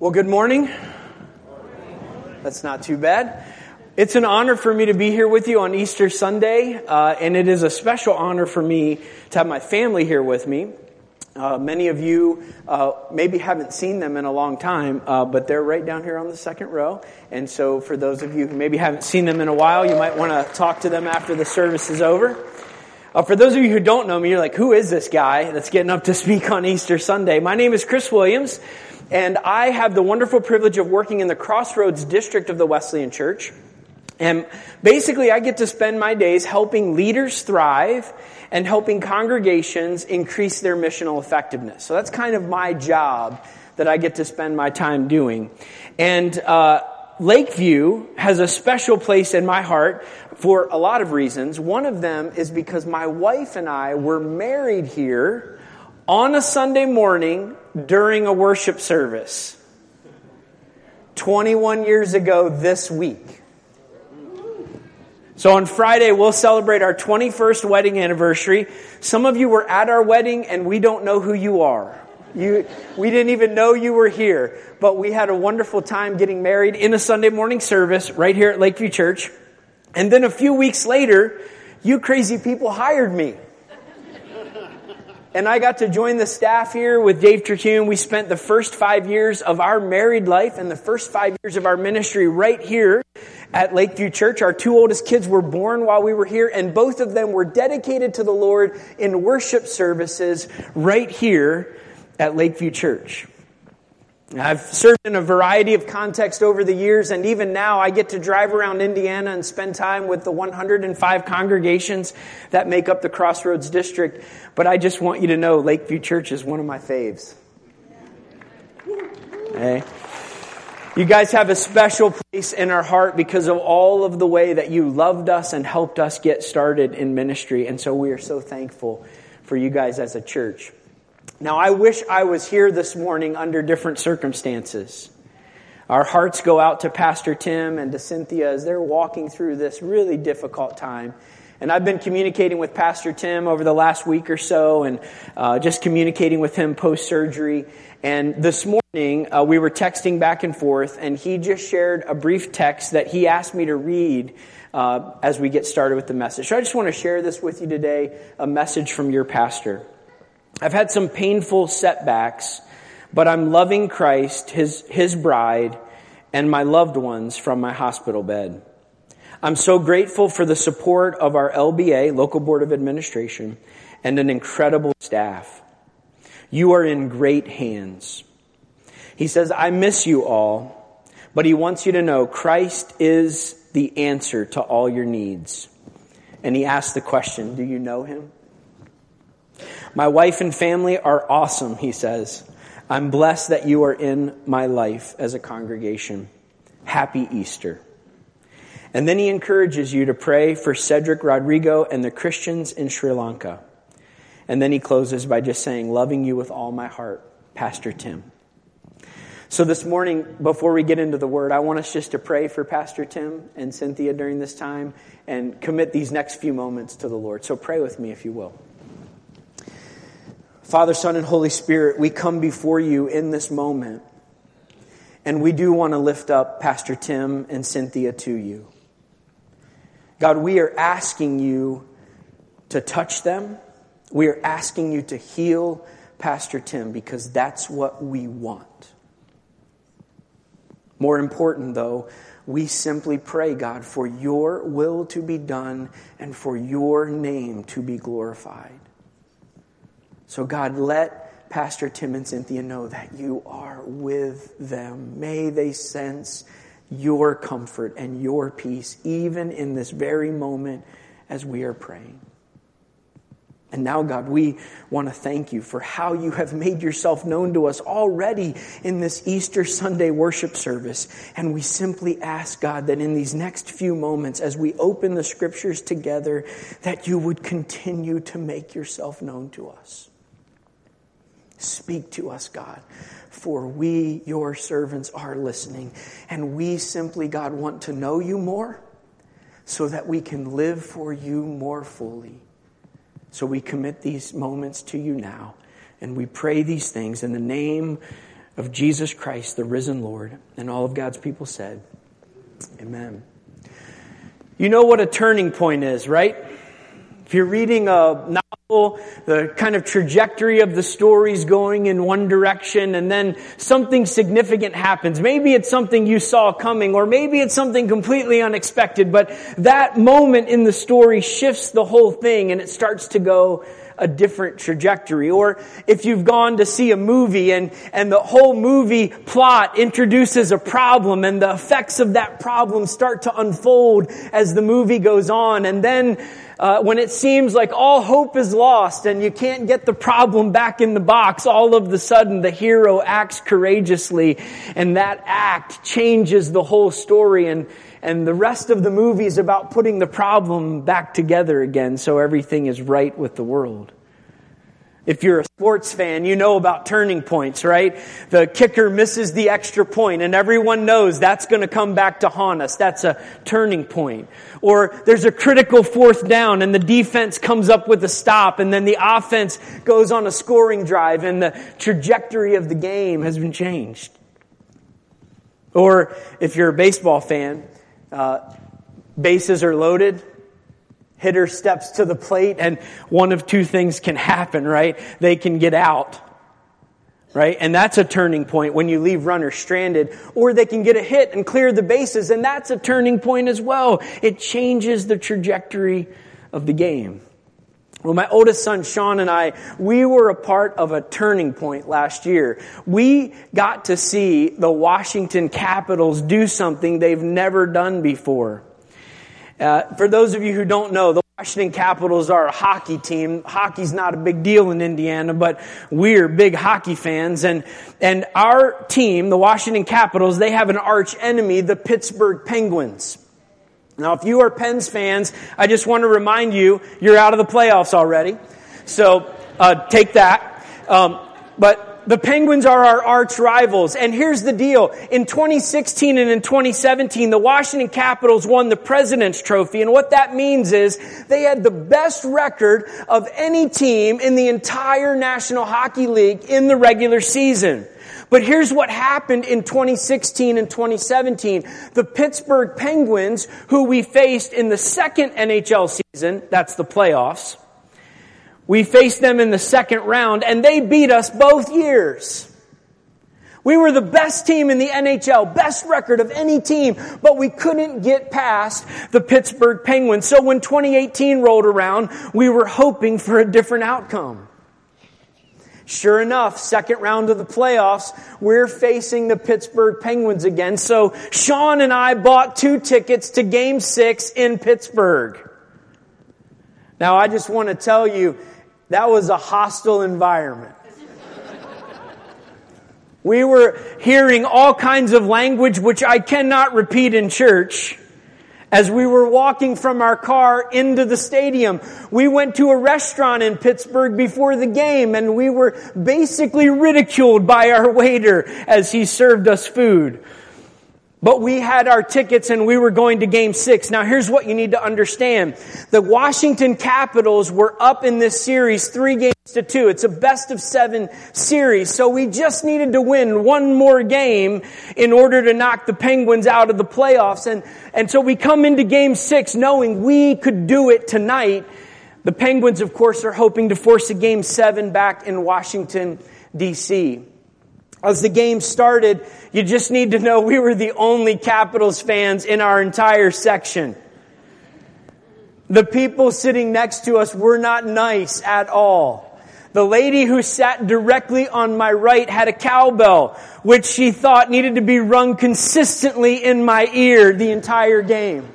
Well, good morning. That's not too bad. It's an honor for me to be here with you on Easter Sunday, uh, and it is a special honor for me to have my family here with me. Uh, many of you uh, maybe haven't seen them in a long time, uh, but they're right down here on the second row. And so, for those of you who maybe haven't seen them in a while, you might want to talk to them after the service is over. Uh, for those of you who don't know me, you're like, who is this guy that's getting up to speak on Easter Sunday? My name is Chris Williams. And I have the wonderful privilege of working in the Crossroads district of the Wesleyan Church. And basically, I get to spend my days helping leaders thrive and helping congregations increase their missional effectiveness. So that's kind of my job that I get to spend my time doing. And uh, Lakeview has a special place in my heart for a lot of reasons. One of them is because my wife and I were married here on a Sunday morning during a worship service 21 years ago this week. So on Friday, we'll celebrate our 21st wedding anniversary. Some of you were at our wedding and we don't know who you are. You, we didn't even know you were here, but we had a wonderful time getting married in a Sunday morning service right here at Lakeview Church. And then a few weeks later, you crazy people hired me and I got to join the staff here with Dave Terhune. We spent the first five years of our married life and the first five years of our ministry right here at Lakeview Church. Our two oldest kids were born while we were here, and both of them were dedicated to the Lord in worship services right here at Lakeview Church. I've served in a variety of contexts over the years, and even now I get to drive around Indiana and spend time with the 105 congregations that make up the Crossroads District. But I just want you to know Lakeview Church is one of my faves. You guys have a special place in our heart because of all of the way that you loved us and helped us get started in ministry. And so we are so thankful for you guys as a church. Now, I wish I was here this morning under different circumstances. Our hearts go out to Pastor Tim and to Cynthia as they're walking through this really difficult time. And I've been communicating with Pastor Tim over the last week or so and uh, just communicating with him post surgery. And this morning, uh, we were texting back and forth, and he just shared a brief text that he asked me to read uh, as we get started with the message. So I just want to share this with you today a message from your pastor. I've had some painful setbacks, but I'm loving Christ, his, his bride, and my loved ones from my hospital bed. I'm so grateful for the support of our LBA, Local Board of Administration, and an incredible staff. You are in great hands. He says, I miss you all, but he wants you to know Christ is the answer to all your needs. And he asks the question, do you know him? My wife and family are awesome, he says. I'm blessed that you are in my life as a congregation. Happy Easter. And then he encourages you to pray for Cedric Rodrigo and the Christians in Sri Lanka. And then he closes by just saying, Loving you with all my heart, Pastor Tim. So this morning, before we get into the word, I want us just to pray for Pastor Tim and Cynthia during this time and commit these next few moments to the Lord. So pray with me if you will. Father, Son, and Holy Spirit, we come before you in this moment, and we do want to lift up Pastor Tim and Cynthia to you. God, we are asking you to touch them. We are asking you to heal Pastor Tim because that's what we want. More important, though, we simply pray, God, for your will to be done and for your name to be glorified. So, God, let Pastor Tim and Cynthia know that you are with them. May they sense your comfort and your peace, even in this very moment as we are praying. And now, God, we want to thank you for how you have made yourself known to us already in this Easter Sunday worship service. And we simply ask, God, that in these next few moments, as we open the scriptures together, that you would continue to make yourself known to us. Speak to us, God, for we, your servants, are listening. And we simply, God, want to know you more so that we can live for you more fully. So we commit these moments to you now. And we pray these things in the name of Jesus Christ, the risen Lord. And all of God's people said, Amen. You know what a turning point is, right? If you're reading a the kind of trajectory of the story's going in one direction and then something significant happens. Maybe it's something you saw coming or maybe it's something completely unexpected, but that moment in the story shifts the whole thing and it starts to go a different trajectory. Or if you've gone to see a movie and, and the whole movie plot introduces a problem and the effects of that problem start to unfold as the movie goes on and then uh, when it seems like all hope is lost and you can't get the problem back in the box, all of the sudden the hero acts courageously and that act changes the whole story and, and the rest of the movie is about putting the problem back together again so everything is right with the world. If you're a sports fan, you know about turning points, right? The kicker misses the extra point and everyone knows that's going to come back to haunt us. That's a turning point. Or there's a critical fourth down and the defense comes up with a stop and then the offense goes on a scoring drive and the trajectory of the game has been changed. Or if you're a baseball fan, uh, bases are loaded, hitter steps to the plate and one of two things can happen, right? They can get out. Right? And that's a turning point when you leave runners stranded. Or they can get a hit and clear the bases, and that's a turning point as well. It changes the trajectory of the game. Well, my oldest son, Sean, and I, we were a part of a turning point last year. We got to see the Washington Capitals do something they've never done before. Uh, for those of you who don't know, the Washington Capitals are a hockey team. Hockey's not a big deal in Indiana, but we're big hockey fans. And, and our team, the Washington Capitals, they have an arch enemy, the Pittsburgh Penguins. Now, if you are Pens fans, I just want to remind you, you're out of the playoffs already. So, uh, take that. Um, but the Penguins are our arch rivals. And here's the deal. In 2016 and in 2017, the Washington Capitals won the President's Trophy. And what that means is they had the best record of any team in the entire National Hockey League in the regular season. But here's what happened in 2016 and 2017. The Pittsburgh Penguins, who we faced in the second NHL season, that's the playoffs, we faced them in the second round and they beat us both years. We were the best team in the NHL, best record of any team, but we couldn't get past the Pittsburgh Penguins. So when 2018 rolled around, we were hoping for a different outcome. Sure enough, second round of the playoffs, we're facing the Pittsburgh Penguins again. So Sean and I bought two tickets to game six in Pittsburgh. Now I just want to tell you, that was a hostile environment. We were hearing all kinds of language which I cannot repeat in church. As we were walking from our car into the stadium, we went to a restaurant in Pittsburgh before the game and we were basically ridiculed by our waiter as he served us food. But we had our tickets and we were going to game six. Now here's what you need to understand. The Washington Capitals were up in this series three games to two. It's a best of seven series. So we just needed to win one more game in order to knock the Penguins out of the playoffs. And, and so we come into game six knowing we could do it tonight. The Penguins, of course, are hoping to force a game seven back in Washington, D.C. As the game started, you just need to know we were the only Capitals fans in our entire section. The people sitting next to us were not nice at all. The lady who sat directly on my right had a cowbell, which she thought needed to be rung consistently in my ear the entire game.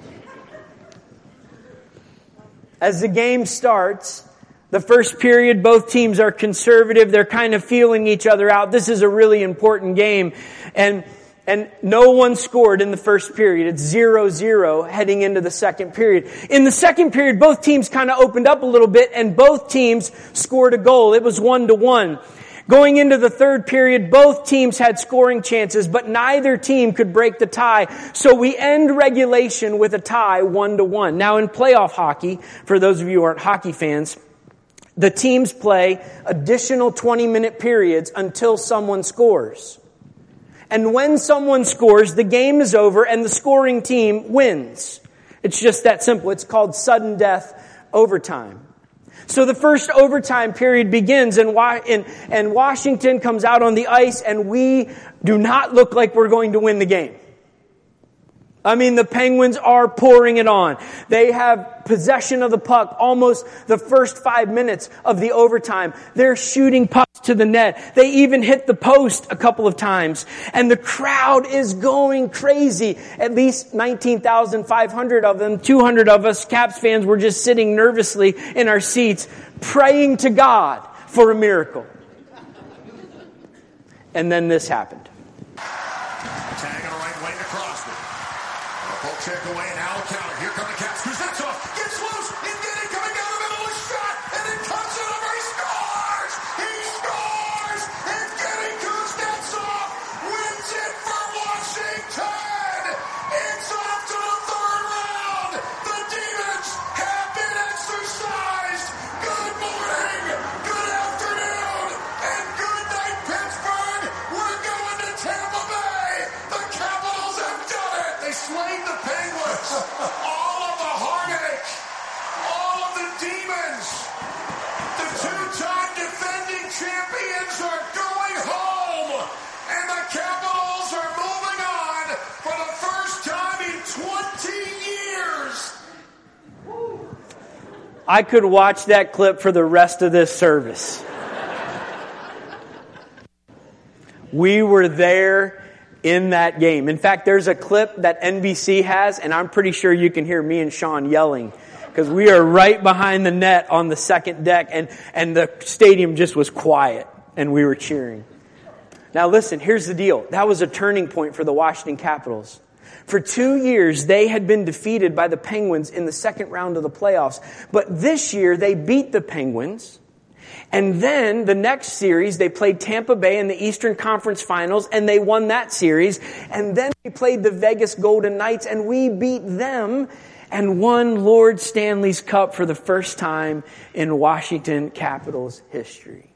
As the game starts, the first period, both teams are conservative. They're kind of feeling each other out. This is a really important game. And, and no one scored in the first period. It's zero zero heading into the second period. In the second period, both teams kind of opened up a little bit and both teams scored a goal. It was one to one. Going into the third period, both teams had scoring chances, but neither team could break the tie. So we end regulation with a tie, one to one. Now in playoff hockey, for those of you who aren't hockey fans, the teams play additional 20 minute periods until someone scores. And when someone scores, the game is over and the scoring team wins. It's just that simple. It's called sudden death overtime. So the first overtime period begins and, and Washington comes out on the ice and we do not look like we're going to win the game. I mean, the Penguins are pouring it on. They have possession of the puck almost the first five minutes of the overtime. They're shooting pucks to the net. They even hit the post a couple of times. And the crowd is going crazy. At least 19,500 of them, 200 of us Caps fans were just sitting nervously in our seats praying to God for a miracle. And then this happened. I could watch that clip for the rest of this service. we were there in that game. In fact, there's a clip that NBC has, and I'm pretty sure you can hear me and Sean yelling because we are right behind the net on the second deck, and, and the stadium just was quiet, and we were cheering. Now, listen, here's the deal. That was a turning point for the Washington Capitals. For two years, they had been defeated by the Penguins in the second round of the playoffs. But this year, they beat the Penguins. And then the next series, they played Tampa Bay in the Eastern Conference Finals and they won that series. And then we played the Vegas Golden Knights and we beat them and won Lord Stanley's Cup for the first time in Washington Capitals history.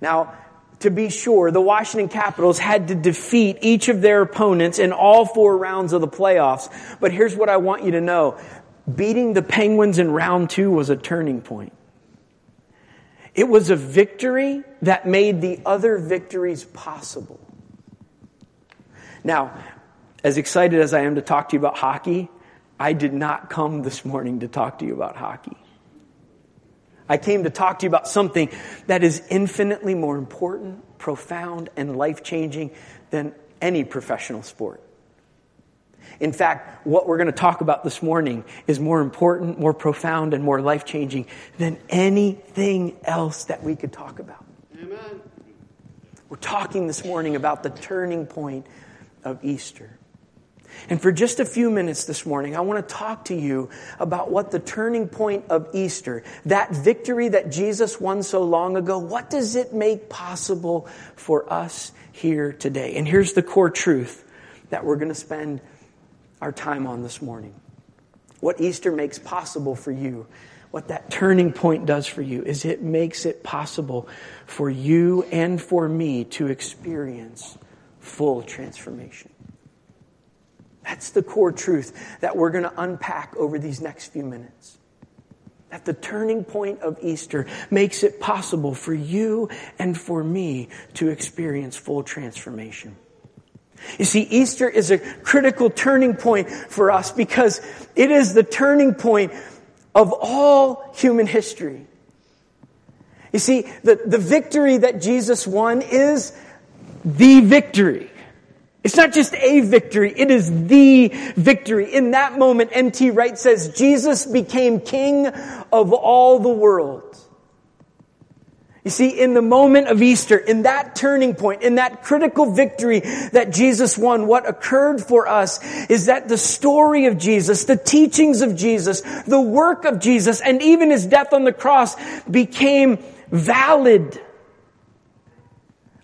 Now, to be sure, the Washington Capitals had to defeat each of their opponents in all four rounds of the playoffs. But here's what I want you to know. Beating the Penguins in round two was a turning point. It was a victory that made the other victories possible. Now, as excited as I am to talk to you about hockey, I did not come this morning to talk to you about hockey. I came to talk to you about something that is infinitely more important, profound, and life changing than any professional sport. In fact, what we're going to talk about this morning is more important, more profound, and more life changing than anything else that we could talk about. Amen. We're talking this morning about the turning point of Easter. And for just a few minutes this morning, I want to talk to you about what the turning point of Easter, that victory that Jesus won so long ago, what does it make possible for us here today? And here's the core truth that we're going to spend our time on this morning. What Easter makes possible for you, what that turning point does for you, is it makes it possible for you and for me to experience full transformation. That's the core truth that we're going to unpack over these next few minutes. That the turning point of Easter makes it possible for you and for me to experience full transformation. You see, Easter is a critical turning point for us because it is the turning point of all human history. You see, the, the victory that Jesus won is the victory. It's not just a victory, it is the victory. In that moment, N.T. Wright says, Jesus became king of all the world. You see, in the moment of Easter, in that turning point, in that critical victory that Jesus won, what occurred for us is that the story of Jesus, the teachings of Jesus, the work of Jesus, and even his death on the cross became valid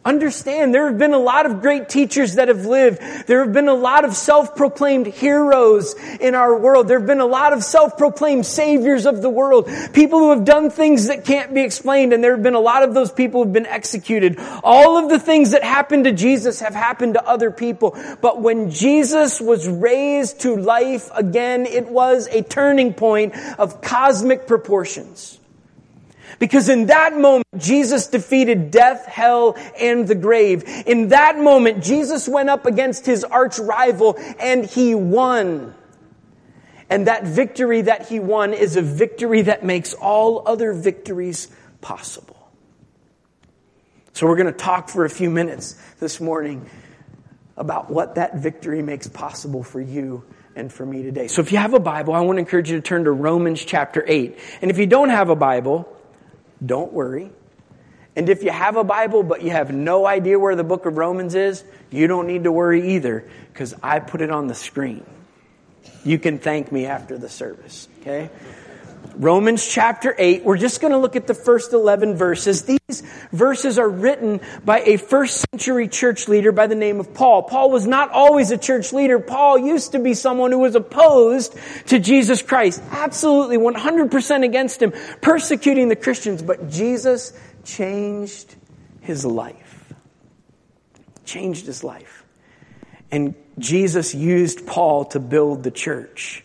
Understand, there have been a lot of great teachers that have lived. There have been a lot of self-proclaimed heroes in our world. There have been a lot of self-proclaimed saviors of the world. People who have done things that can't be explained, and there have been a lot of those people who have been executed. All of the things that happened to Jesus have happened to other people. But when Jesus was raised to life again, it was a turning point of cosmic proportions. Because in that moment, Jesus defeated death, hell, and the grave. In that moment, Jesus went up against his arch rival and he won. And that victory that he won is a victory that makes all other victories possible. So we're going to talk for a few minutes this morning about what that victory makes possible for you and for me today. So if you have a Bible, I want to encourage you to turn to Romans chapter 8. And if you don't have a Bible, don't worry. And if you have a Bible but you have no idea where the book of Romans is, you don't need to worry either because I put it on the screen. You can thank me after the service, okay? Romans chapter 8. We're just going to look at the first 11 verses. These verses are written by a first century church leader by the name of Paul. Paul was not always a church leader. Paul used to be someone who was opposed to Jesus Christ. Absolutely 100% against him, persecuting the Christians. But Jesus changed his life. Changed his life. And Jesus used Paul to build the church.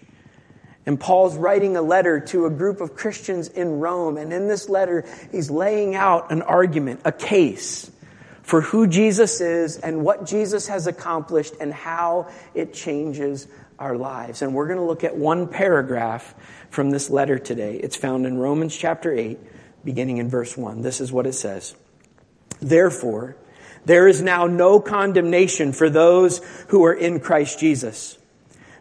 And Paul's writing a letter to a group of Christians in Rome. And in this letter, he's laying out an argument, a case for who Jesus is and what Jesus has accomplished and how it changes our lives. And we're going to look at one paragraph from this letter today. It's found in Romans chapter 8, beginning in verse 1. This is what it says. Therefore, there is now no condemnation for those who are in Christ Jesus.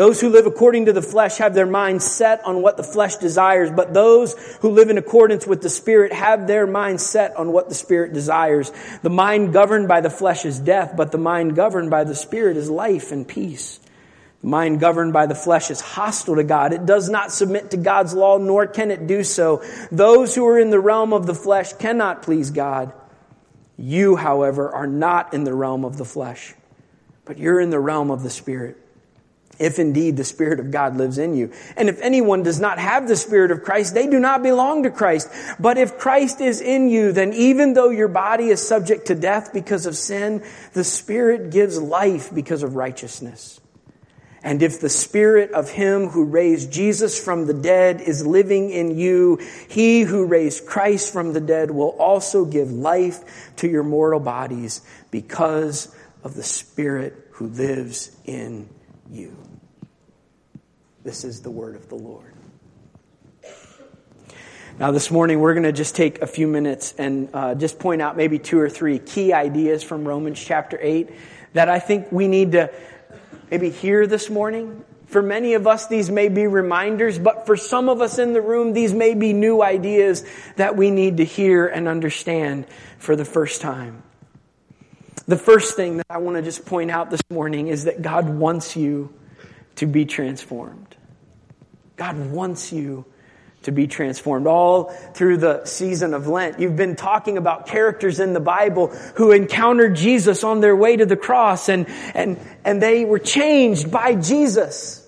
Those who live according to the flesh have their mind set on what the flesh desires, but those who live in accordance with the Spirit have their mind set on what the Spirit desires. The mind governed by the flesh is death, but the mind governed by the Spirit is life and peace. The mind governed by the flesh is hostile to God. It does not submit to God's law, nor can it do so. Those who are in the realm of the flesh cannot please God. You, however, are not in the realm of the flesh, but you're in the realm of the Spirit if indeed the Spirit of God lives in you. And if anyone does not have the Spirit of Christ, they do not belong to Christ. But if Christ is in you, then even though your body is subject to death because of sin, the Spirit gives life because of righteousness. And if the Spirit of Him who raised Jesus from the dead is living in you, He who raised Christ from the dead will also give life to your mortal bodies because of the Spirit who lives in you. This is the word of the Lord. Now, this morning, we're going to just take a few minutes and uh, just point out maybe two or three key ideas from Romans chapter 8 that I think we need to maybe hear this morning. For many of us, these may be reminders, but for some of us in the room, these may be new ideas that we need to hear and understand for the first time. The first thing that I want to just point out this morning is that God wants you to be transformed. God wants you to be transformed. All through the season of Lent, you've been talking about characters in the Bible who encountered Jesus on their way to the cross and, and, and they were changed by Jesus.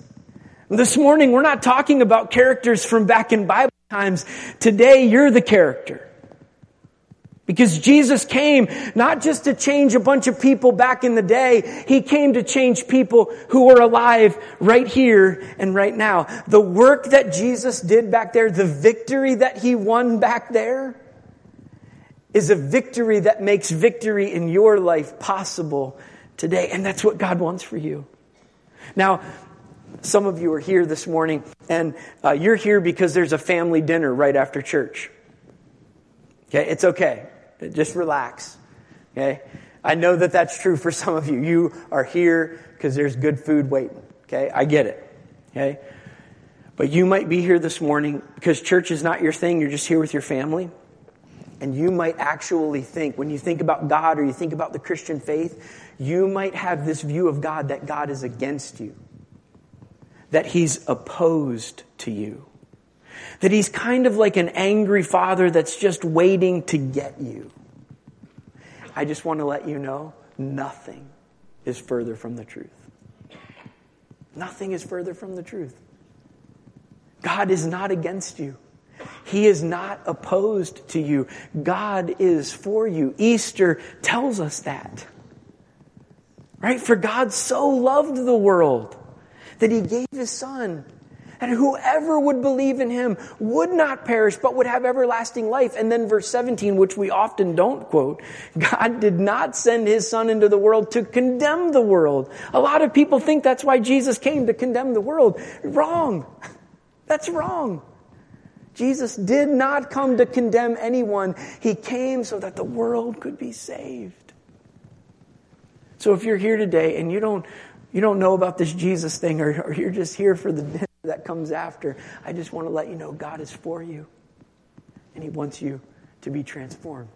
This morning, we're not talking about characters from back in Bible times. Today, you're the character. Because Jesus came not just to change a bunch of people back in the day, He came to change people who are alive right here and right now. The work that Jesus did back there, the victory that He won back there, is a victory that makes victory in your life possible today. And that's what God wants for you. Now, some of you are here this morning and uh, you're here because there's a family dinner right after church. Okay, it's okay. Just relax. Okay? I know that that's true for some of you. You are here because there's good food waiting. Okay? I get it. Okay? But you might be here this morning because church is not your thing. You're just here with your family. And you might actually think, when you think about God or you think about the Christian faith, you might have this view of God that God is against you, that He's opposed to you, that He's kind of like an angry father that's just waiting to get you. I just want to let you know nothing is further from the truth. Nothing is further from the truth. God is not against you. He is not opposed to you. God is for you. Easter tells us that. Right? For God so loved the world that he gave his son and whoever would believe in him would not perish, but would have everlasting life. And then verse 17, which we often don't quote, God did not send his son into the world to condemn the world. A lot of people think that's why Jesus came to condemn the world. Wrong. That's wrong. Jesus did not come to condemn anyone. He came so that the world could be saved. So if you're here today and you don't you don't know about this Jesus thing or, or you're just here for the that comes after, I just want to let you know God is for you and He wants you to be transformed.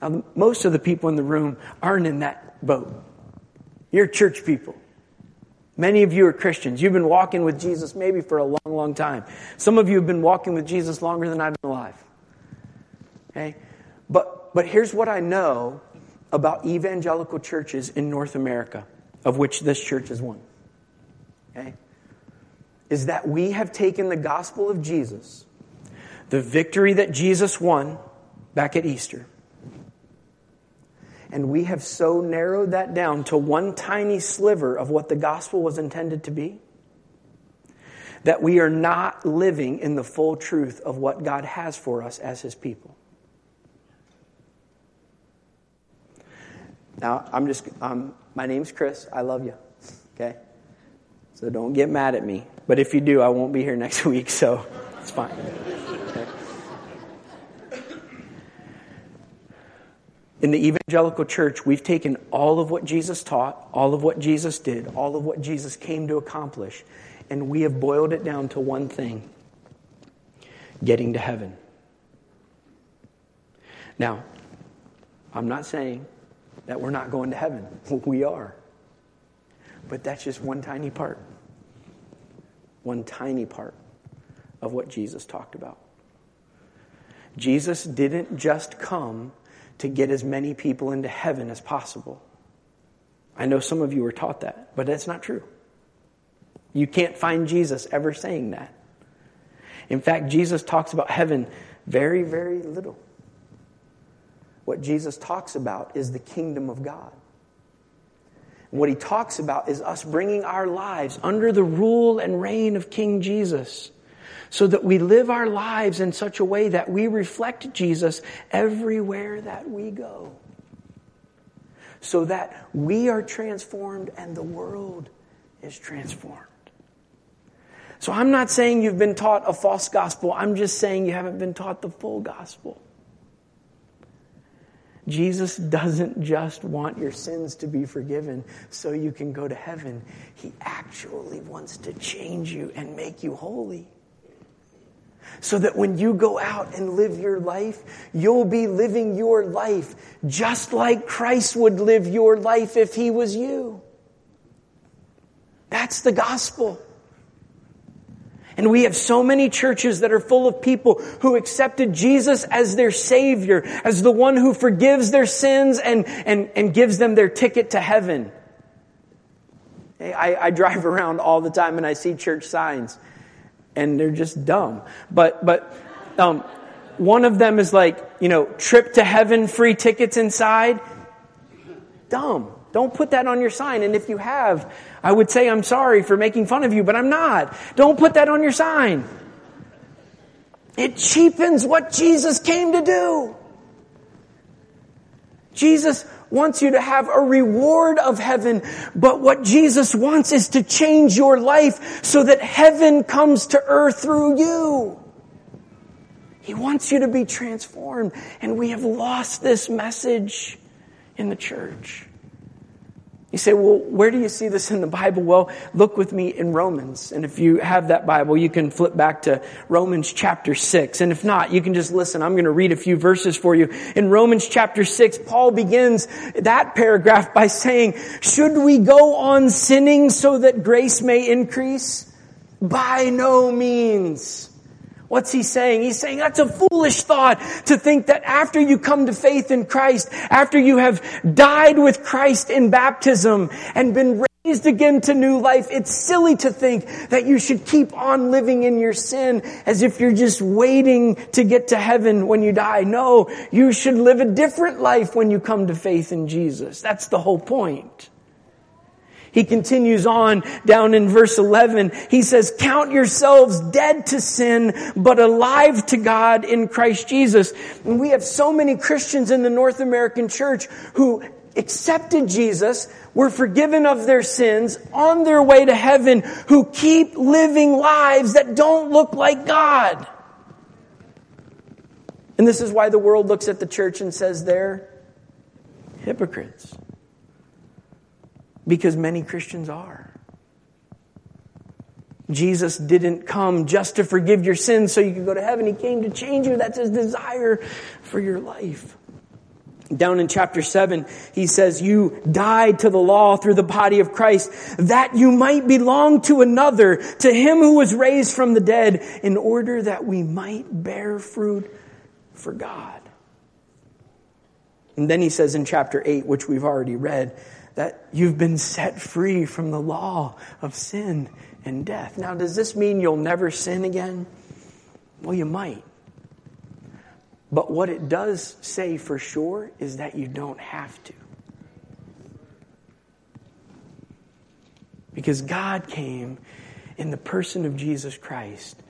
Now, most of the people in the room aren't in that boat. You're church people. Many of you are Christians. You've been walking with Jesus maybe for a long, long time. Some of you have been walking with Jesus longer than I've been alive. Okay? But, but here's what I know about evangelical churches in North America of which this church is one. Okay? Is that we have taken the gospel of Jesus, the victory that Jesus won back at Easter, and we have so narrowed that down to one tiny sliver of what the gospel was intended to be that we are not living in the full truth of what God has for us as His people. Now, I'm just, um, my name's Chris. I love you. Okay? So don't get mad at me. But if you do, I won't be here next week, so it's fine. Okay? In the evangelical church, we've taken all of what Jesus taught, all of what Jesus did, all of what Jesus came to accomplish, and we have boiled it down to one thing getting to heaven. Now, I'm not saying that we're not going to heaven. We are. But that's just one tiny part. One tiny part of what Jesus talked about. Jesus didn't just come to get as many people into heaven as possible. I know some of you were taught that, but that's not true. You can't find Jesus ever saying that. In fact, Jesus talks about heaven very, very little. What Jesus talks about is the kingdom of God. What he talks about is us bringing our lives under the rule and reign of King Jesus so that we live our lives in such a way that we reflect Jesus everywhere that we go. So that we are transformed and the world is transformed. So I'm not saying you've been taught a false gospel. I'm just saying you haven't been taught the full gospel. Jesus doesn't just want your sins to be forgiven so you can go to heaven. He actually wants to change you and make you holy. So that when you go out and live your life, you'll be living your life just like Christ would live your life if he was you. That's the gospel. And we have so many churches that are full of people who accepted Jesus as their Savior, as the one who forgives their sins and, and, and gives them their ticket to heaven. I, I drive around all the time and I see church signs, and they're just dumb. But, but um, one of them is like, you know, trip to heaven, free tickets inside. Dumb. Don't put that on your sign. And if you have, I would say I'm sorry for making fun of you, but I'm not. Don't put that on your sign. It cheapens what Jesus came to do. Jesus wants you to have a reward of heaven, but what Jesus wants is to change your life so that heaven comes to earth through you. He wants you to be transformed, and we have lost this message. in the church. You say, well, where do you see this in the Bible? Well, look with me in Romans. And if you have that Bible, you can flip back to Romans chapter 6. And if not, you can just listen. I'm going to read a few verses for you. In Romans chapter 6, Paul begins that paragraph by saying, should we go on sinning so that grace may increase? By no means. What's he saying? He's saying that's a foolish thought to think that after you come to faith in Christ, after you have died with Christ in baptism and been raised again to new life, it's silly to think that you should keep on living in your sin as if you're just waiting to get to heaven when you die. No, you should live a different life when you come to faith in Jesus. That's the whole point. He continues on down in verse 11. He says, count yourselves dead to sin, but alive to God in Christ Jesus. And we have so many Christians in the North American church who accepted Jesus, were forgiven of their sins, on their way to heaven, who keep living lives that don't look like God. And this is why the world looks at the church and says they're hypocrites. Because many Christians are. Jesus didn't come just to forgive your sins so you could go to heaven. He came to change you. That's his desire for your life. Down in chapter 7, he says, You died to the law through the body of Christ, that you might belong to another, to him who was raised from the dead, in order that we might bear fruit for God. And then he says in chapter 8, which we've already read, that you've been set free from the law of sin and death. Now, does this mean you'll never sin again? Well, you might. But what it does say for sure is that you don't have to. Because God came in the person of Jesus Christ.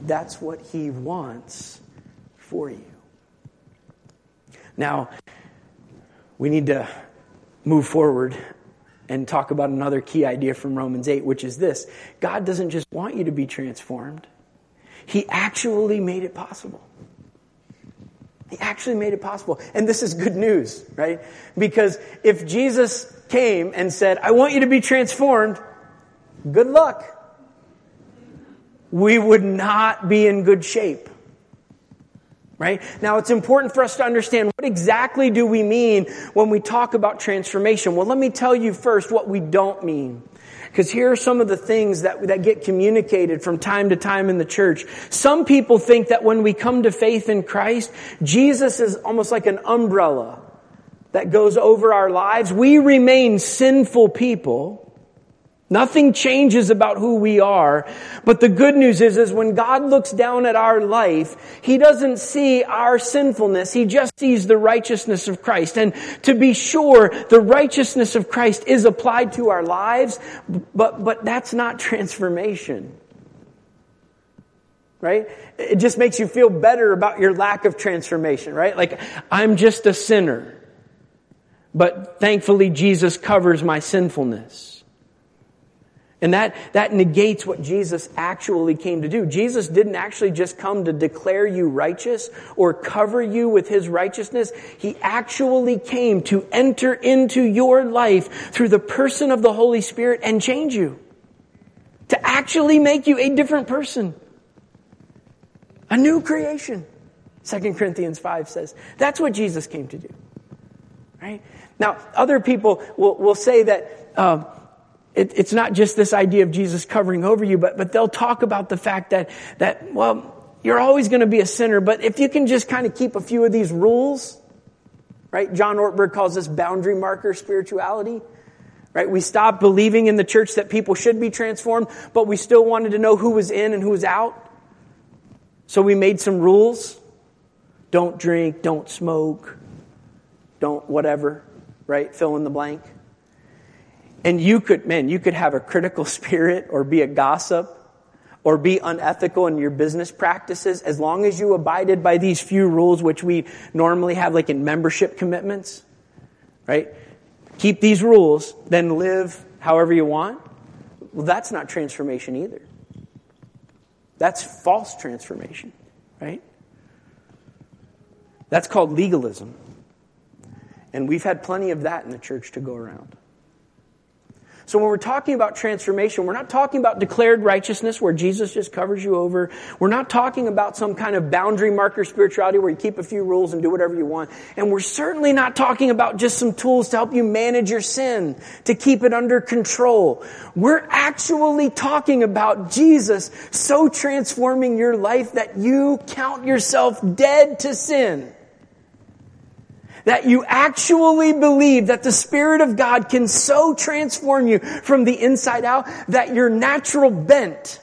That's what He wants for you. Now, we need to move forward and talk about another key idea from Romans 8, which is this God doesn't just want you to be transformed, He actually made it possible. He actually made it possible. And this is good news, right? Because if Jesus came and said, I want you to be transformed, good luck. We would not be in good shape. Right? Now it's important for us to understand what exactly do we mean when we talk about transformation. Well, let me tell you first what we don't mean. Because here are some of the things that, that get communicated from time to time in the church. Some people think that when we come to faith in Christ, Jesus is almost like an umbrella that goes over our lives. We remain sinful people Nothing changes about who we are. But the good news is, is when God looks down at our life, He doesn't see our sinfulness. He just sees the righteousness of Christ. And to be sure, the righteousness of Christ is applied to our lives, but, but that's not transformation. Right? It just makes you feel better about your lack of transformation, right? Like, I'm just a sinner. But thankfully, Jesus covers my sinfulness. And that, that negates what Jesus actually came to do. Jesus didn't actually just come to declare you righteous or cover you with his righteousness. He actually came to enter into your life through the person of the Holy Spirit and change you. To actually make you a different person. A new creation. 2 Corinthians 5 says. That's what Jesus came to do. Right? Now, other people will, will say that, um, it, it's not just this idea of Jesus covering over you, but, but they'll talk about the fact that, that, well, you're always going to be a sinner, but if you can just kind of keep a few of these rules, right? John Ortberg calls this boundary marker spirituality, right? We stopped believing in the church that people should be transformed, but we still wanted to know who was in and who was out. So we made some rules. Don't drink, don't smoke, don't whatever, right? Fill in the blank. And you could, man, you could have a critical spirit or be a gossip or be unethical in your business practices as long as you abided by these few rules, which we normally have like in membership commitments, right? Keep these rules, then live however you want. Well, that's not transformation either. That's false transformation, right? That's called legalism. And we've had plenty of that in the church to go around. So when we're talking about transformation, we're not talking about declared righteousness where Jesus just covers you over. We're not talking about some kind of boundary marker spirituality where you keep a few rules and do whatever you want. And we're certainly not talking about just some tools to help you manage your sin, to keep it under control. We're actually talking about Jesus so transforming your life that you count yourself dead to sin that you actually believe that the Spirit of God can so transform you from the inside out that your natural bent,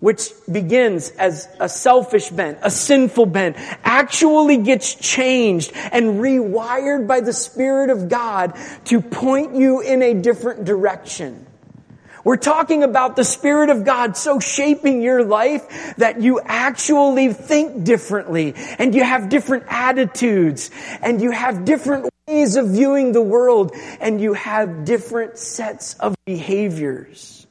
which begins as a selfish bent, a sinful bent, actually gets changed and rewired by the Spirit of God to point you in a different direction. We're talking about the Spirit of God so shaping your life that you actually think differently and you have different attitudes and you have different ways of viewing the world and you have different sets of behaviors.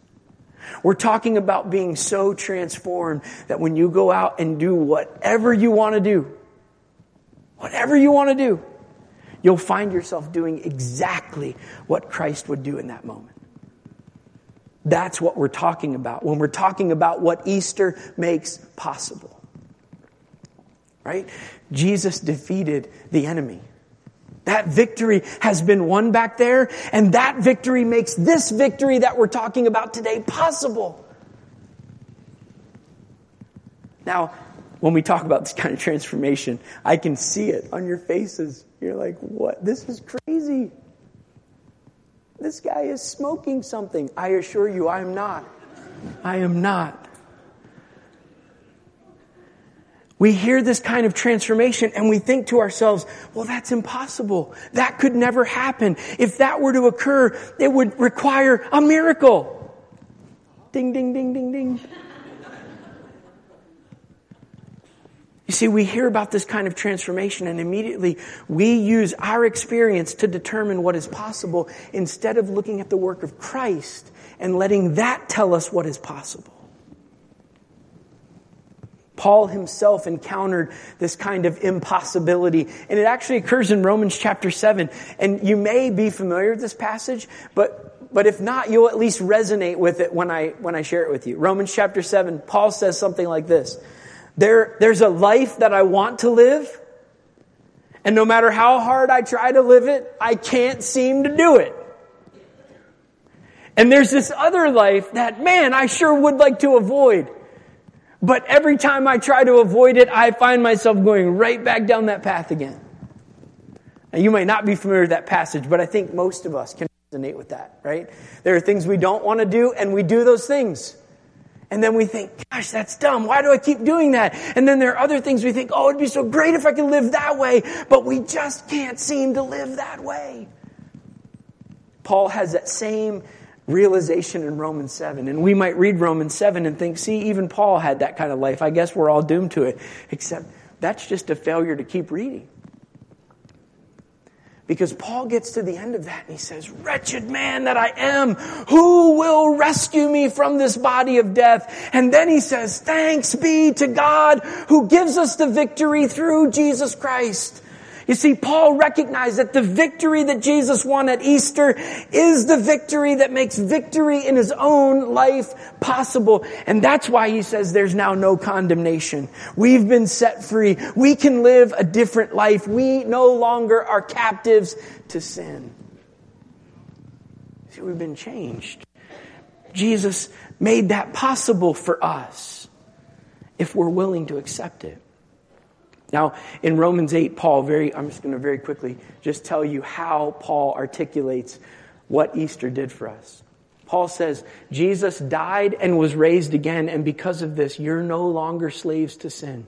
We're talking about being so transformed that when you go out and do whatever you want to do, whatever you want to do, you'll find yourself doing exactly what Christ would do in that moment. That's what we're talking about when we're talking about what Easter makes possible. Right? Jesus defeated the enemy. That victory has been won back there, and that victory makes this victory that we're talking about today possible. Now, when we talk about this kind of transformation, I can see it on your faces. You're like, what? This is crazy. This guy is smoking something. I assure you, I am not. I am not. We hear this kind of transformation and we think to ourselves, well, that's impossible. That could never happen. If that were to occur, it would require a miracle. Ding, ding, ding, ding, ding. You see, we hear about this kind of transformation and immediately we use our experience to determine what is possible instead of looking at the work of Christ and letting that tell us what is possible. Paul himself encountered this kind of impossibility, and it actually occurs in Romans chapter 7. And you may be familiar with this passage, but, but if not, you'll at least resonate with it when I, when I share it with you. Romans chapter 7, Paul says something like this. There, there's a life that I want to live, and no matter how hard I try to live it, I can't seem to do it. And there's this other life that, man, I sure would like to avoid. But every time I try to avoid it, I find myself going right back down that path again. Now, you might not be familiar with that passage, but I think most of us can resonate with that, right? There are things we don't want to do, and we do those things. And then we think, gosh, that's dumb. Why do I keep doing that? And then there are other things we think, oh, it'd be so great if I could live that way, but we just can't seem to live that way. Paul has that same realization in Romans 7. And we might read Romans 7 and think, see, even Paul had that kind of life. I guess we're all doomed to it. Except that's just a failure to keep reading. Because Paul gets to the end of that and he says, wretched man that I am, who will rescue me from this body of death? And then he says, thanks be to God who gives us the victory through Jesus Christ. You see, Paul recognized that the victory that Jesus won at Easter is the victory that makes victory in his own life possible. And that's why he says there's now no condemnation. We've been set free. We can live a different life. We no longer are captives to sin. See, we've been changed. Jesus made that possible for us if we're willing to accept it. Now, in Romans 8, Paul very, I'm just going to very quickly just tell you how Paul articulates what Easter did for us. Paul says, Jesus died and was raised again, and because of this, you're no longer slaves to sin.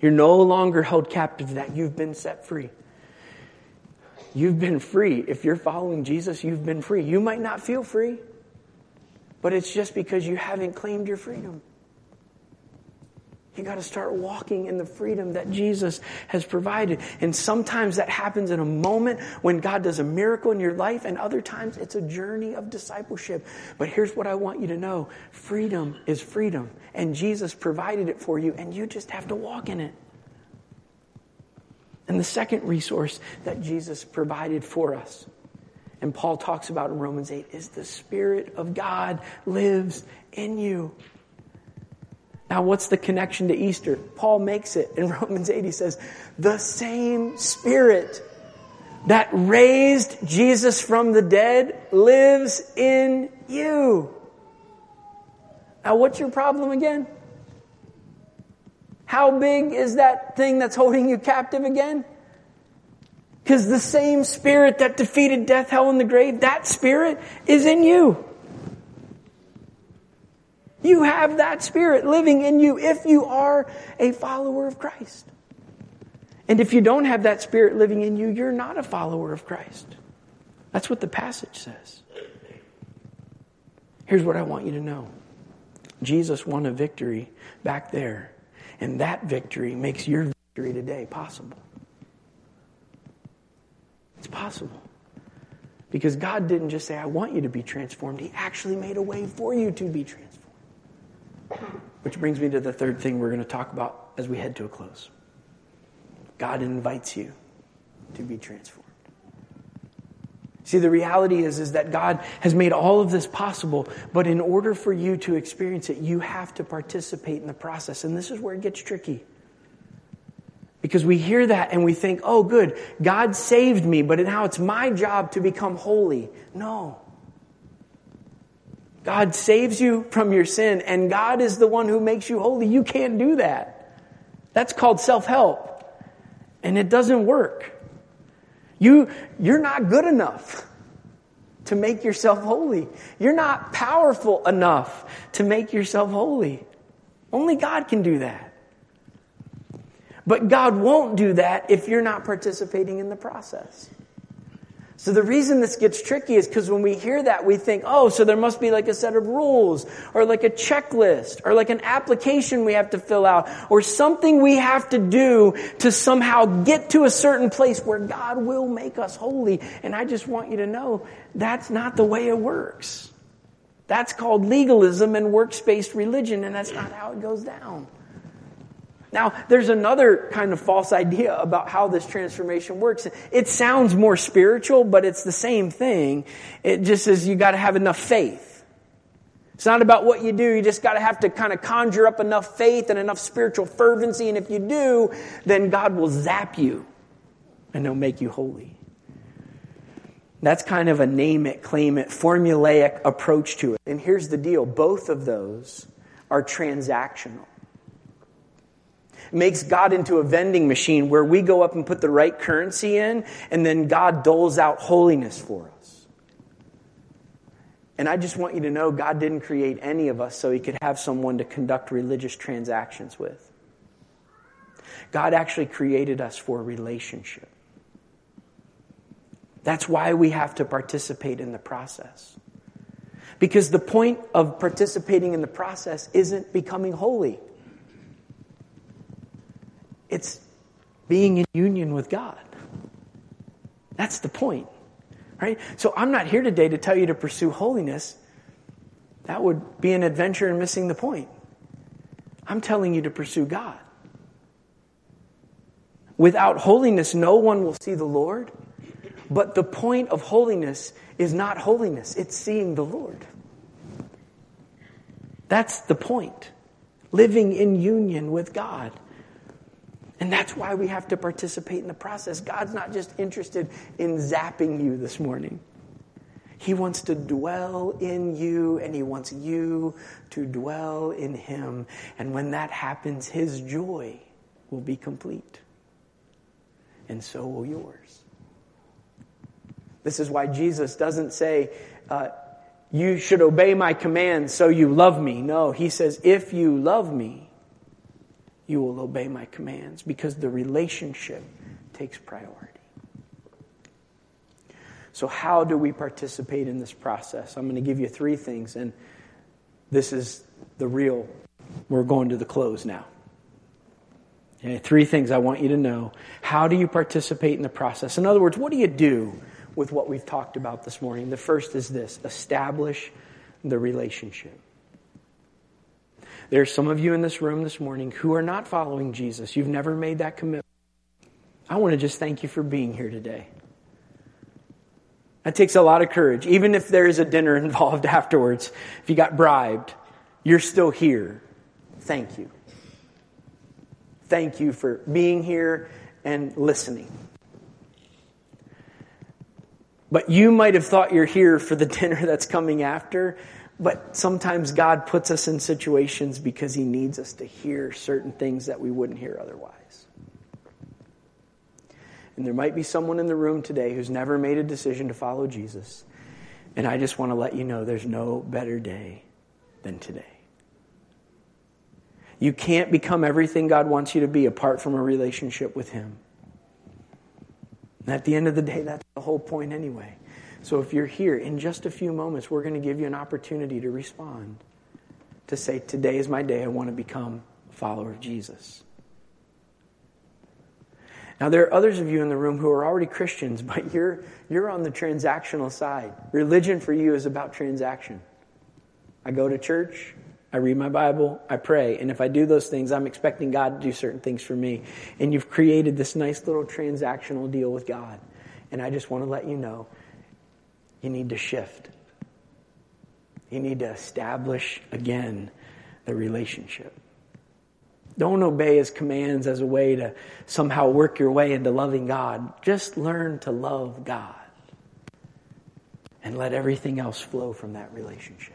You're no longer held captive to that. You've been set free. You've been free. If you're following Jesus, you've been free. You might not feel free, but it's just because you haven't claimed your freedom. You got to start walking in the freedom that Jesus has provided. And sometimes that happens in a moment when God does a miracle in your life, and other times it's a journey of discipleship. But here's what I want you to know freedom is freedom, and Jesus provided it for you, and you just have to walk in it. And the second resource that Jesus provided for us, and Paul talks about in Romans 8, is the Spirit of God lives in you. Now, what's the connection to Easter? Paul makes it in Romans 8. He says, The same Spirit that raised Jesus from the dead lives in you. Now, what's your problem again? How big is that thing that's holding you captive again? Because the same spirit that defeated death, hell, and the grave, that spirit is in you. You have that spirit living in you if you are a follower of Christ. And if you don't have that spirit living in you, you're not a follower of Christ. That's what the passage says. Here's what I want you to know Jesus won a victory back there, and that victory makes your victory today possible. It's possible. Because God didn't just say, I want you to be transformed, He actually made a way for you to be transformed. Which brings me to the third thing we're going to talk about as we head to a close. God invites you to be transformed. See, the reality is, is that God has made all of this possible, but in order for you to experience it, you have to participate in the process. And this is where it gets tricky. Because we hear that and we think, oh, good, God saved me, but now it's my job to become holy. No. God saves you from your sin, and God is the one who makes you holy. You can't do that. That's called self help. And it doesn't work. You, you're not good enough to make yourself holy. You're not powerful enough to make yourself holy. Only God can do that. But God won't do that if you're not participating in the process. So the reason this gets tricky is because when we hear that, we think, oh, so there must be like a set of rules or like a checklist or like an application we have to fill out or something we have to do to somehow get to a certain place where God will make us holy. And I just want you to know that's not the way it works. That's called legalism and works-based religion, and that's not how it goes down. Now, there's another kind of false idea about how this transformation works. It sounds more spiritual, but it's the same thing. It just says you got to have enough faith. It's not about what you do. You just got to have to kind of conjure up enough faith and enough spiritual fervency. And if you do, then God will zap you and he'll make you holy. That's kind of a name it, claim it, formulaic approach to it. And here's the deal both of those are transactional makes God into a vending machine where we go up and put the right currency in, and then God doles out holiness for us. And I just want you to know God didn't create any of us so he could have someone to conduct religious transactions with. God actually created us for a relationship. That's why we have to participate in the process. Because the point of participating in the process isn't becoming holy. It's being in union with God. That's the point, right? So I'm not here today to tell you to pursue holiness. That would be an adventure and missing the point. I'm telling you to pursue God. Without holiness, no one will see the Lord. But the point of holiness is not holiness, it's seeing the Lord. That's the point. Living in union with God. And that's why we have to participate in the process. God's not just interested in zapping you this morning. He wants to dwell in you and he wants you to dwell in him. And when that happens, his joy will be complete. And so will yours. This is why Jesus doesn't say, uh, You should obey my commands so you love me. No, he says, If you love me, you will obey my commands because the relationship takes priority. So, how do we participate in this process? I'm going to give you three things, and this is the real, we're going to the close now. Okay, three things I want you to know. How do you participate in the process? In other words, what do you do with what we've talked about this morning? The first is this establish the relationship. There's some of you in this room this morning who are not following Jesus. You've never made that commitment. I want to just thank you for being here today. That takes a lot of courage. Even if there is a dinner involved afterwards, if you got bribed, you're still here. Thank you. Thank you for being here and listening. But you might have thought you're here for the dinner that's coming after, but sometimes God puts us in situations because He needs us to hear certain things that we wouldn't hear otherwise. And there might be someone in the room today who's never made a decision to follow Jesus. And I just want to let you know there's no better day than today. You can't become everything God wants you to be apart from a relationship with Him. And at the end of the day, that's the whole point anyway. So if you're here, in just a few moments, we're going to give you an opportunity to respond. To say, Today is my day, I want to become a follower of Jesus. Now, there are others of you in the room who are already Christians, but you're, you're on the transactional side. Religion for you is about transaction. I go to church, I read my Bible, I pray, and if I do those things, I'm expecting God to do certain things for me. And you've created this nice little transactional deal with God. And I just want to let you know you need to shift. You need to establish again the relationship. Don't obey his commands as a way to somehow work your way into loving God. Just learn to love God and let everything else flow from that relationship.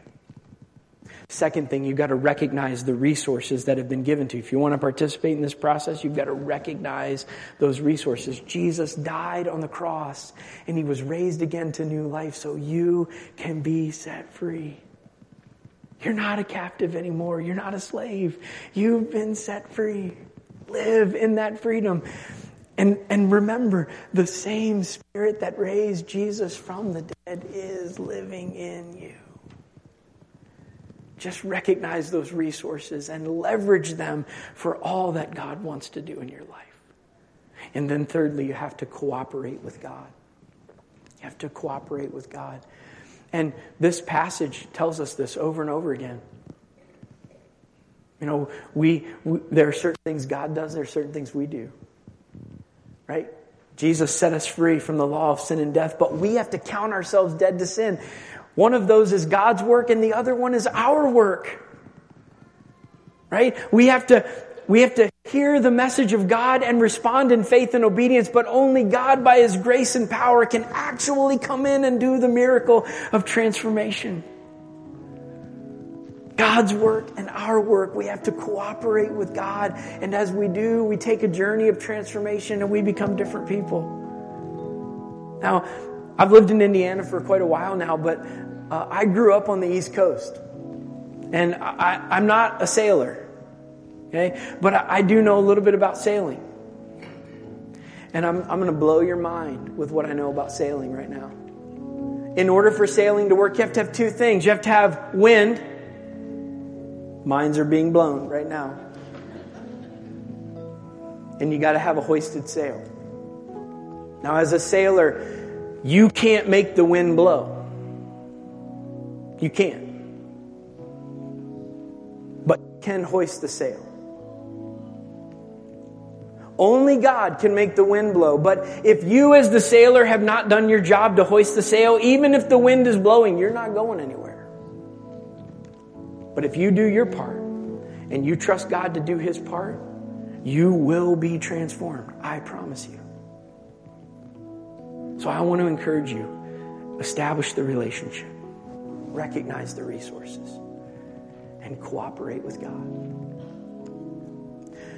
Second thing, you've got to recognize the resources that have been given to you. If you want to participate in this process, you've got to recognize those resources. Jesus died on the cross and he was raised again to new life so you can be set free. You're not a captive anymore. You're not a slave. You've been set free. Live in that freedom. And, and remember, the same spirit that raised Jesus from the dead is living in you. Just recognize those resources and leverage them for all that God wants to do in your life. And then, thirdly, you have to cooperate with God. You have to cooperate with God. And this passage tells us this over and over again. You know, we, we, there are certain things God does, there are certain things we do. Right? Jesus set us free from the law of sin and death, but we have to count ourselves dead to sin. One of those is God's work and the other one is our work. Right? We have to we have to hear the message of God and respond in faith and obedience, but only God, by His grace and power, can actually come in and do the miracle of transformation. God's work and our work, we have to cooperate with God. And as we do, we take a journey of transformation and we become different people. Now, I've lived in Indiana for quite a while now, but uh, I grew up on the East Coast. And I, I'm not a sailor. Okay? But I, do know a little bit about sailing. And I'm, I'm going to blow your mind with what I know about sailing right now. In order for sailing to work, you have to have two things. You have to have wind. Minds are being blown right now. And you got to have a hoisted sail. Now, as a sailor, you can't make the wind blow. You can't. But you can hoist the sail. Only God can make the wind blow. But if you, as the sailor, have not done your job to hoist the sail, even if the wind is blowing, you're not going anywhere. But if you do your part and you trust God to do his part, you will be transformed. I promise you. So I want to encourage you establish the relationship, recognize the resources, and cooperate with God.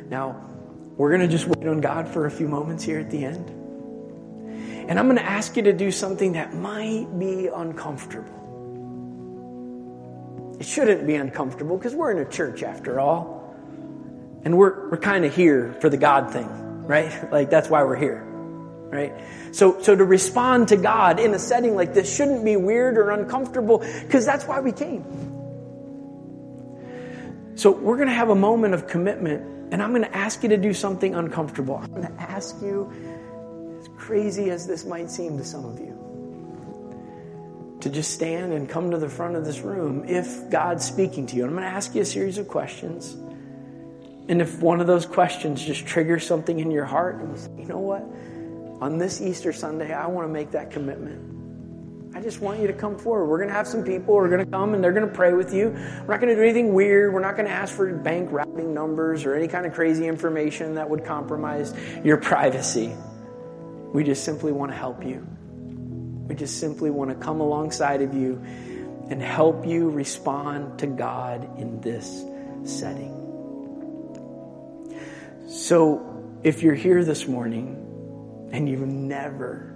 Now, we're going to just wait on God for a few moments here at the end. And I'm going to ask you to do something that might be uncomfortable. It shouldn't be uncomfortable because we're in a church after all. And we're, we're kind of here for the God thing, right? Like that's why we're here, right? So, so to respond to God in a setting like this shouldn't be weird or uncomfortable because that's why we came. So we're going to have a moment of commitment and I'm going to ask you to do something uncomfortable. I'm going to ask you, as crazy as this might seem to some of you, to just stand and come to the front of this room if God's speaking to you. And I'm going to ask you a series of questions. And if one of those questions just triggers something in your heart, and you say, you know what? On this Easter Sunday, I want to make that commitment. I just want you to come forward. We're going to have some people who are going to come and they're going to pray with you. We're not going to do anything weird. We're not going to ask for bank routing numbers or any kind of crazy information that would compromise your privacy. We just simply want to help you. We just simply want to come alongside of you and help you respond to God in this setting. So, if you're here this morning and you've never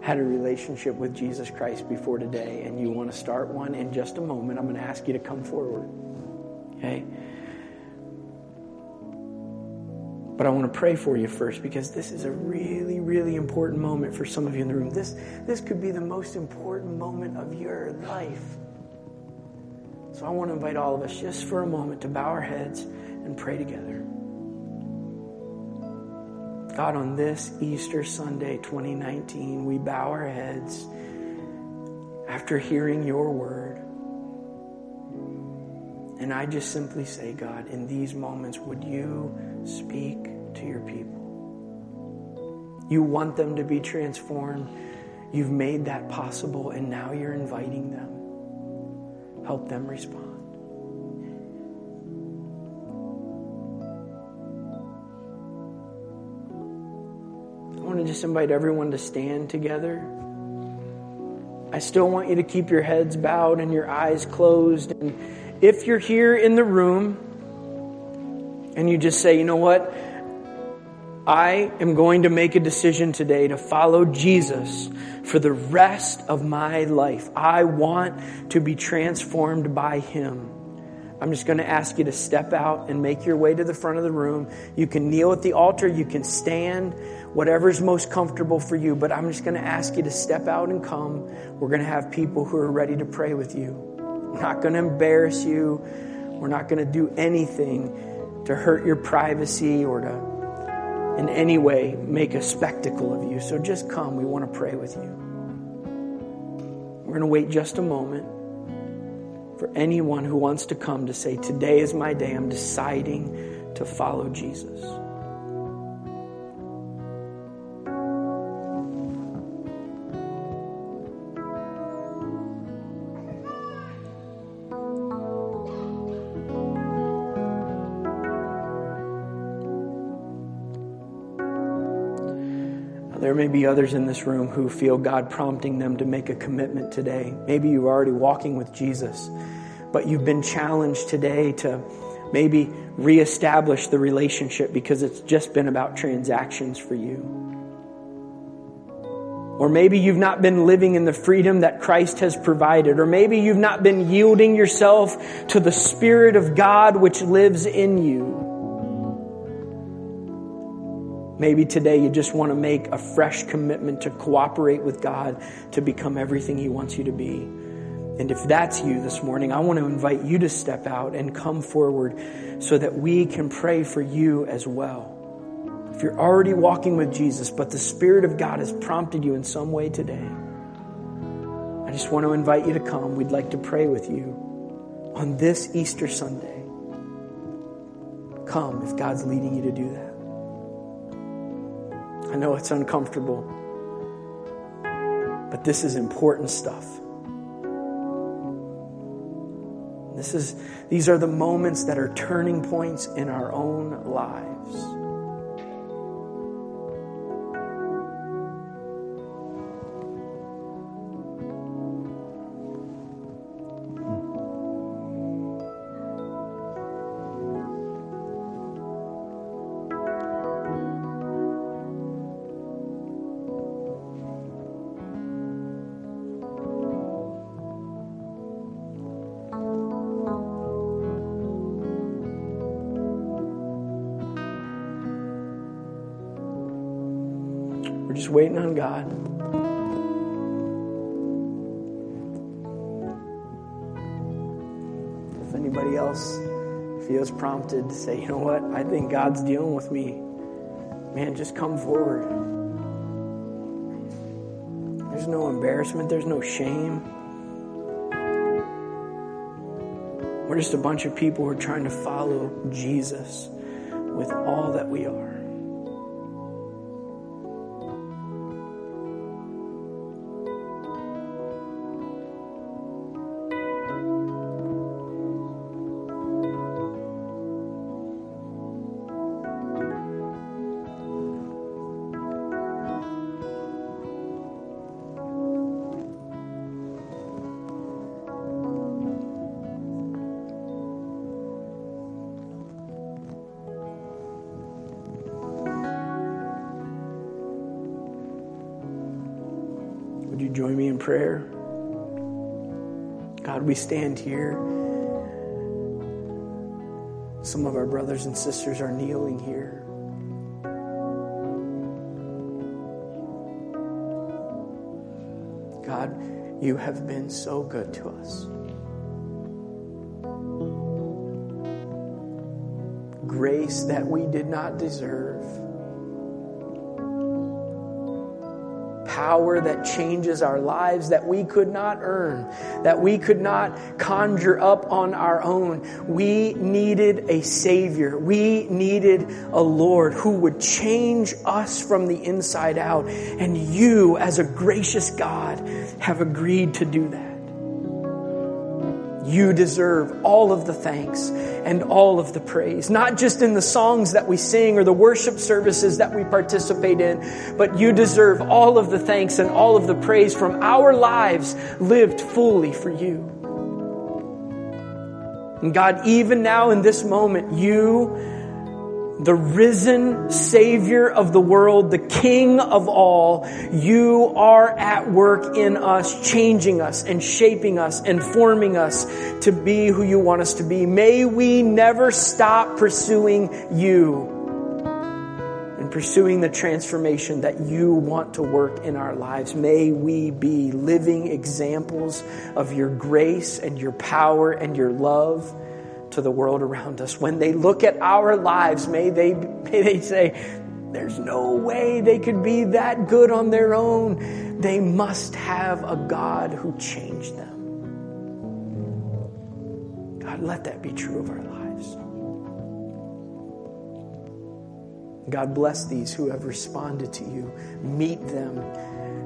had a relationship with Jesus Christ before today and you want to start one in just a moment, I'm going to ask you to come forward. Okay? But I want to pray for you first because this is a really, really important moment for some of you in the room. This, this could be the most important moment of your life. So I want to invite all of us just for a moment to bow our heads and pray together. God, on this Easter Sunday 2019, we bow our heads after hearing your word. And I just simply say, God, in these moments, would you speak to your people? You want them to be transformed. You've made that possible, and now you're inviting them. Help them respond. Just invite everyone to stand together. I still want you to keep your heads bowed and your eyes closed. And if you're here in the room and you just say, you know what? I am going to make a decision today to follow Jesus for the rest of my life. I want to be transformed by Him. I'm just going to ask you to step out and make your way to the front of the room. You can kneel at the altar, you can stand, whatever's most comfortable for you. But I'm just going to ask you to step out and come. We're going to have people who are ready to pray with you. We're not going to embarrass you. We're not going to do anything to hurt your privacy or to, in any way, make a spectacle of you. So just come. We want to pray with you. We're going to wait just a moment for anyone who wants to come to say, Today is my day. I'm deciding to follow Jesus. May be others in this room who feel God prompting them to make a commitment today. Maybe you're already walking with Jesus, but you've been challenged today to maybe reestablish the relationship because it's just been about transactions for you. Or maybe you've not been living in the freedom that Christ has provided. Or maybe you've not been yielding yourself to the Spirit of God which lives in you. Maybe today you just want to make a fresh commitment to cooperate with God to become everything He wants you to be. And if that's you this morning, I want to invite you to step out and come forward so that we can pray for you as well. If you're already walking with Jesus, but the Spirit of God has prompted you in some way today, I just want to invite you to come. We'd like to pray with you on this Easter Sunday. Come if God's leading you to do that. I know it's uncomfortable, but this is important stuff. This is, these are the moments that are turning points in our own lives. Waiting on God. If anybody else feels prompted to say, you know what, I think God's dealing with me, man, just come forward. There's no embarrassment, there's no shame. We're just a bunch of people who are trying to follow Jesus with all that we are. Stand here. Some of our brothers and sisters are kneeling here. God, you have been so good to us. Grace that we did not deserve. Power that changes our lives that we could not earn, that we could not conjure up on our own. We needed a Savior. We needed a Lord who would change us from the inside out. And you, as a gracious God, have agreed to do that. You deserve all of the thanks and all of the praise, not just in the songs that we sing or the worship services that we participate in, but you deserve all of the thanks and all of the praise from our lives lived fully for you. And God, even now in this moment, you the risen Savior of the world, the King of all, you are at work in us, changing us and shaping us and forming us to be who you want us to be. May we never stop pursuing you and pursuing the transformation that you want to work in our lives. May we be living examples of your grace and your power and your love to the world around us. When they look at our lives, may they, may they say, there's no way they could be that good on their own. They must have a God who changed them. God, let that be true of our lives. God, bless these who have responded to you. Meet them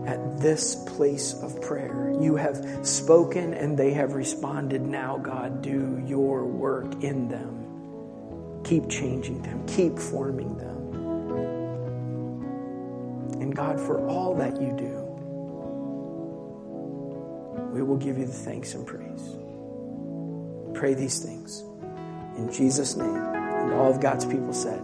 at this place of prayer. You have spoken and they have responded. Now, God, do your work in them. Keep changing them, keep forming them. And God, for all that you do, we will give you the thanks and praise. Pray these things in Jesus' name. And all of God's people said,